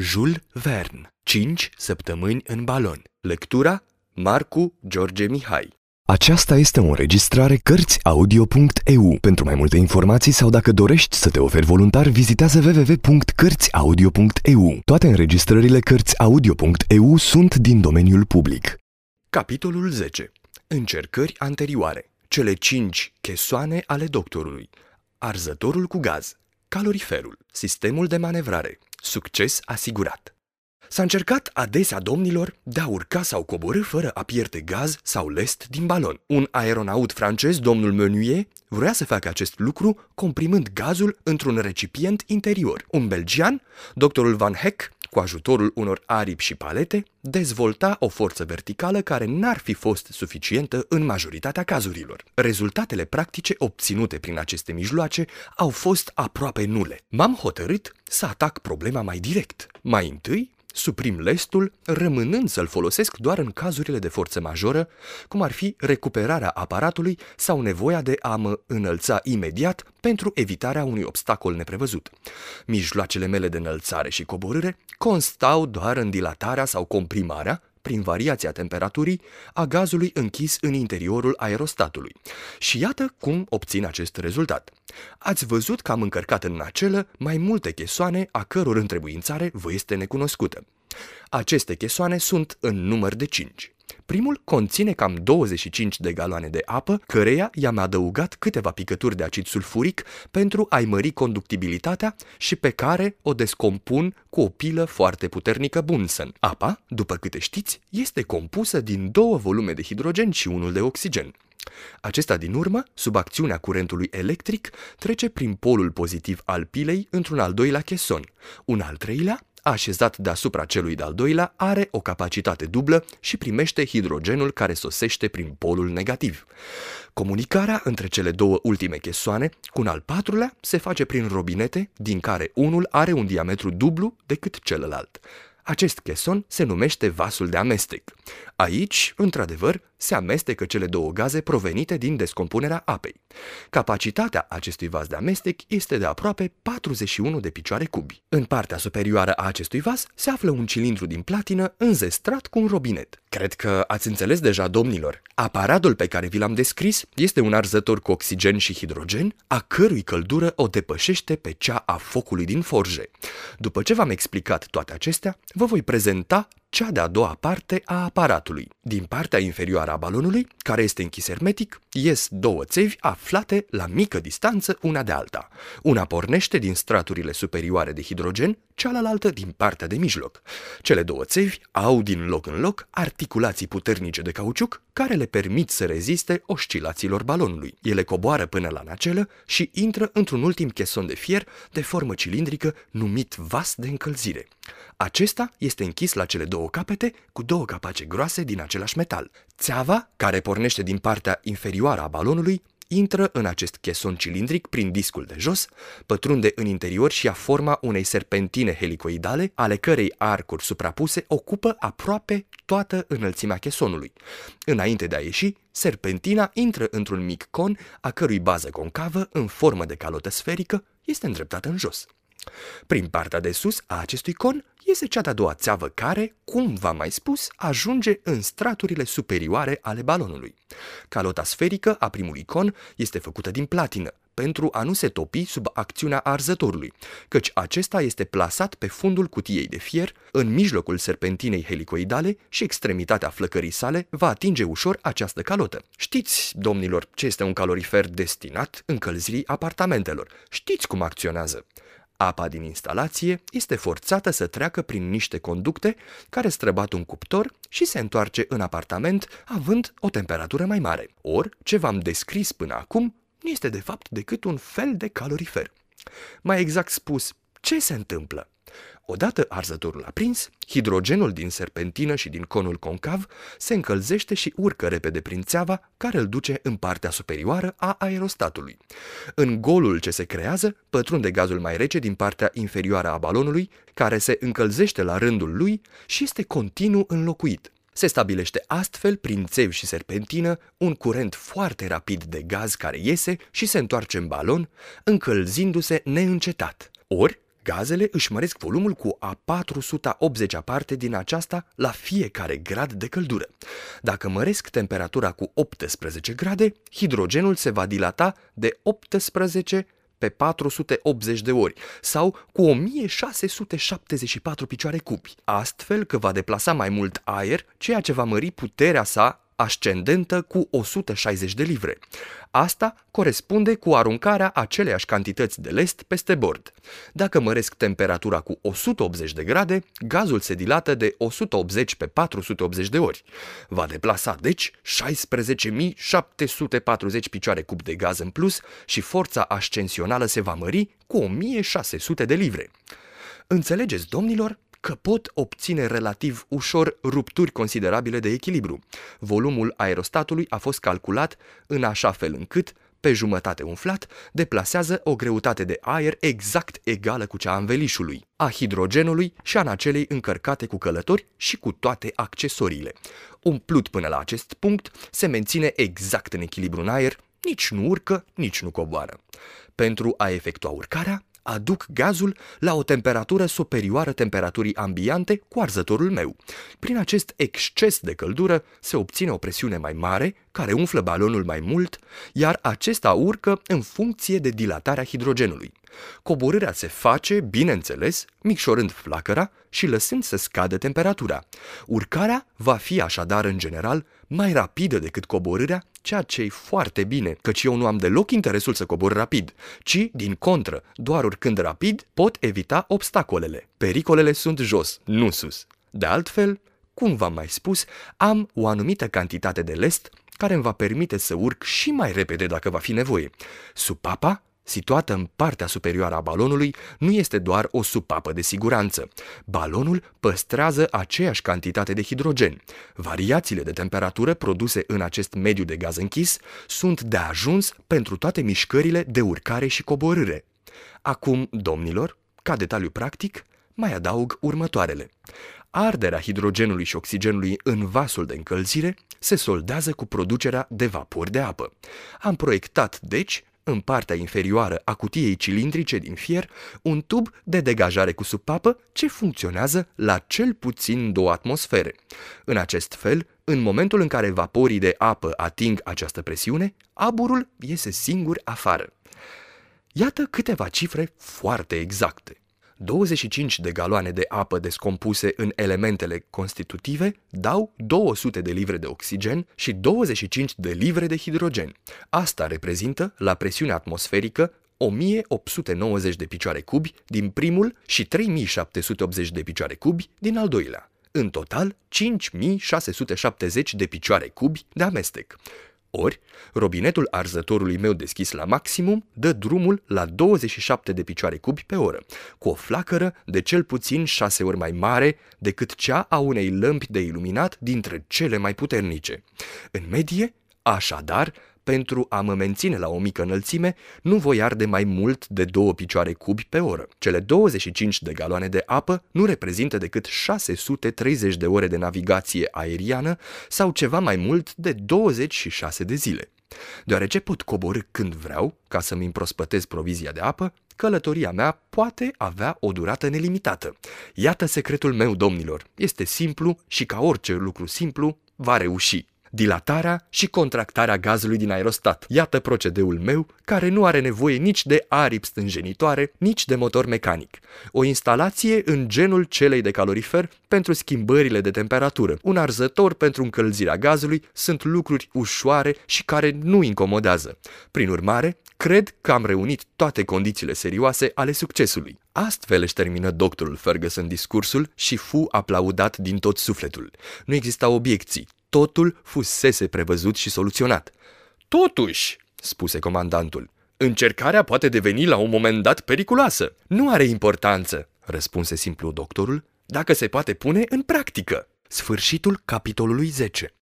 Jules Verne. 5 săptămâni în balon. Lectura Marcu George Mihai. Aceasta este o înregistrare Cărțiaudio.eu. Pentru mai multe informații sau dacă dorești să te oferi voluntar, vizitează www.cărțiaudio.eu. Toate înregistrările Cărțiaudio.eu sunt din domeniul public. Capitolul 10 Încercări anterioare. Cele 5 chesoane ale doctorului. Arzătorul cu gaz. Caloriferul. Sistemul de manevrare Succes asigurat. S-a încercat adesea domnilor de a urca sau coborâ fără a pierde gaz sau lest din balon. Un aeronaut francez, domnul Menuier, vrea să facă acest lucru comprimând gazul într-un recipient interior. Un belgian, doctorul Van Heck, cu ajutorul unor aripi și palete, dezvolta o forță verticală care n-ar fi fost suficientă în majoritatea cazurilor. Rezultatele practice obținute prin aceste mijloace au fost aproape nule. M-am hotărât să atac problema mai direct. Mai întâi, suprim lestul, rămânând să-l folosesc doar în cazurile de forță majoră, cum ar fi recuperarea aparatului sau nevoia de a mă înălța imediat pentru evitarea unui obstacol neprevăzut. Mijloacele mele de înălțare și coborâre constau doar în dilatarea sau comprimarea, prin variația temperaturii, a gazului închis în interiorul aerostatului. Și iată cum obțin acest rezultat. Ați văzut că am încărcat în nacelă mai multe chesoane a căror întrebuințare vă este necunoscută. Aceste chesoane sunt în număr de 5. Primul conține cam 25 de galoane de apă, căreia i-am adăugat câteva picături de acid sulfuric pentru a-i mări conductibilitatea și pe care o descompun cu o pilă foarte puternică Bunsen. Apa, după câte știți, este compusă din două volume de hidrogen și unul de oxigen. Acesta din urmă, sub acțiunea curentului electric, trece prin polul pozitiv al pilei într-un al doilea cheson. Un al treilea așezat deasupra celui de-al doilea, are o capacitate dublă și primește hidrogenul care sosește prin polul negativ. Comunicarea între cele două ultime chesoane cu un al patrulea se face prin robinete, din care unul are un diametru dublu decât celălalt. Acest cheson se numește vasul de amestec. Aici, într-adevăr, se amestecă cele două gaze provenite din descompunerea apei. Capacitatea acestui vas de amestec este de aproape 41 de picioare cubi. În partea superioară a acestui vas se află un cilindru din platină înzestrat cu un robinet. Cred că ați înțeles deja, domnilor. Aparatul pe care vi l-am descris este un arzător cu oxigen și hidrogen, a cărui căldură o depășește pe cea a focului din forje. După ce v-am explicat toate acestea, vă voi prezenta cea de-a doua parte a aparatului. Din partea inferioară a balonului, care este închis hermetic, ies două țevi aflate la mică distanță una de alta. Una pornește din straturile superioare de hidrogen, cealaltă din partea de mijloc. Cele două țevi au din loc în loc articulații puternice de cauciuc care le permit să reziste oscilațiilor balonului. Ele coboară până la nacelă și intră într-un ultim cheson de fier de formă cilindrică numit vas de încălzire. Acesta este închis la cele două capete cu două capace groase din același metal. Țeava, care pornește din partea inferioară a balonului, intră în acest cheson cilindric prin discul de jos, pătrunde în interior și ia forma unei serpentine helicoidale, ale cărei arcuri suprapuse ocupă aproape toată înălțimea chesonului. Înainte de a ieși, serpentina intră într-un mic con, a cărui bază concavă, în formă de calotă sferică, este îndreptată în jos. Prin partea de sus a acestui con este cea de-a doua țeavă care, cum v-am mai spus, ajunge în straturile superioare ale balonului. Calota sferică a primului con este făcută din platină, pentru a nu se topi sub acțiunea arzătorului, căci acesta este plasat pe fundul cutiei de fier, în mijlocul serpentinei helicoidale și extremitatea flăcării sale va atinge ușor această calotă. Știți, domnilor, ce este un calorifer destinat încălzirii apartamentelor. Știți cum acționează. Apa din instalație este forțată să treacă prin niște conducte care străbat un cuptor și se întoarce în apartament având o temperatură mai mare. Or, ce v-am descris până acum nu este de fapt decât un fel de calorifer. Mai exact spus, ce se întâmplă? Odată arzătorul aprins, hidrogenul din serpentină și din conul concav se încălzește și urcă repede prin țeava care îl duce în partea superioară a aerostatului. În golul ce se creează, pătrunde gazul mai rece din partea inferioară a balonului, care se încălzește la rândul lui și este continuu înlocuit. Se stabilește astfel, prin țevi și serpentină, un curent foarte rapid de gaz care iese și se întoarce în balon, încălzindu-se neîncetat. Ori, Gazele își măresc volumul cu a 480-a parte din aceasta la fiecare grad de căldură. Dacă măresc temperatura cu 18 grade, hidrogenul se va dilata de 18 pe 480 de ori sau cu 1674 picioare cubi, astfel că va deplasa mai mult aer, ceea ce va mări puterea sa ascendentă cu 160 de livre. Asta corespunde cu aruncarea aceleiași cantități de lest peste bord. Dacă măresc temperatura cu 180 de grade, gazul se dilată de 180 pe 480 de ori. Va deplasa, deci, 16.740 picioare cub de gaz în plus și forța ascensională se va mări cu 1.600 de livre. Înțelegeți, domnilor, că pot obține relativ ușor rupturi considerabile de echilibru. Volumul aerostatului a fost calculat în așa fel încât, pe jumătate umflat, deplasează o greutate de aer exact egală cu cea a învelișului, a hidrogenului și a nacelei încărcate cu călători și cu toate accesoriile. Umplut până la acest punct, se menține exact în echilibru în aer, nici nu urcă, nici nu coboară. Pentru a efectua urcarea, aduc gazul la o temperatură superioară temperaturii ambiante cu arzătorul meu. Prin acest exces de căldură se obține o presiune mai mare, care umflă balonul mai mult, iar acesta urcă în funcție de dilatarea hidrogenului. Coborârea se face, bineînțeles, micșorând flacăra și lăsând să scadă temperatura. Urcarea va fi așadar, în general, mai rapidă decât coborârea, ceea ce e foarte bine, căci eu nu am deloc interesul să cobor rapid, ci, din contră, doar urcând rapid pot evita obstacolele. Pericolele sunt jos, nu sus. De altfel, cum v-am mai spus, am o anumită cantitate de lest care îmi va permite să urc și mai repede dacă va fi nevoie. Supapa situată în partea superioară a balonului, nu este doar o supapă de siguranță. Balonul păstrează aceeași cantitate de hidrogen. Variațiile de temperatură produse în acest mediu de gaz închis sunt de ajuns pentru toate mișcările de urcare și coborâre. Acum, domnilor, ca detaliu practic, mai adaug următoarele. Arderea hidrogenului și oxigenului în vasul de încălzire se soldează cu producerea de vapori de apă. Am proiectat, deci, în partea inferioară a cutiei cilindrice din fier, un tub de degajare cu supapă ce funcționează la cel puțin două atmosfere. În acest fel, în momentul în care vaporii de apă ating această presiune, aburul iese singur afară. Iată câteva cifre foarte exacte. 25 de galoane de apă descompuse în elementele constitutive dau 200 de livre de oxigen și 25 de livre de hidrogen. Asta reprezintă, la presiune atmosferică, 1890 de picioare cubi din primul și 3780 de picioare cubi din al doilea. În total, 5670 de picioare cubi de amestec. Ori, robinetul arzătorului meu deschis la maximum dă drumul la 27 de picioare cubi pe oră, cu o flacără de cel puțin 6 ori mai mare decât cea a unei lămpi de iluminat dintre cele mai puternice. În medie, așadar, pentru a mă menține la o mică înălțime, nu voi arde mai mult de două picioare cubi pe oră. Cele 25 de galoane de apă nu reprezintă decât 630 de ore de navigație aeriană sau ceva mai mult de 26 de zile. Deoarece pot coborâ când vreau, ca să-mi împrospătez provizia de apă, călătoria mea poate avea o durată nelimitată. Iată secretul meu, domnilor. Este simplu și ca orice lucru simplu, va reuși dilatarea și contractarea gazului din aerostat. Iată procedeul meu, care nu are nevoie nici de aripi stânjenitoare, nici de motor mecanic. O instalație în genul celei de calorifer pentru schimbările de temperatură. Un arzător pentru încălzirea gazului sunt lucruri ușoare și care nu incomodează. Prin urmare, cred că am reunit toate condițiile serioase ale succesului. Astfel își termină doctorul Ferguson discursul și fu aplaudat din tot sufletul. Nu exista obiecții, totul fusese prevăzut și soluționat. Totuși, spuse comandantul, încercarea poate deveni la un moment dat periculoasă. Nu are importanță, răspunse simplu doctorul, dacă se poate pune în practică. Sfârșitul capitolului 10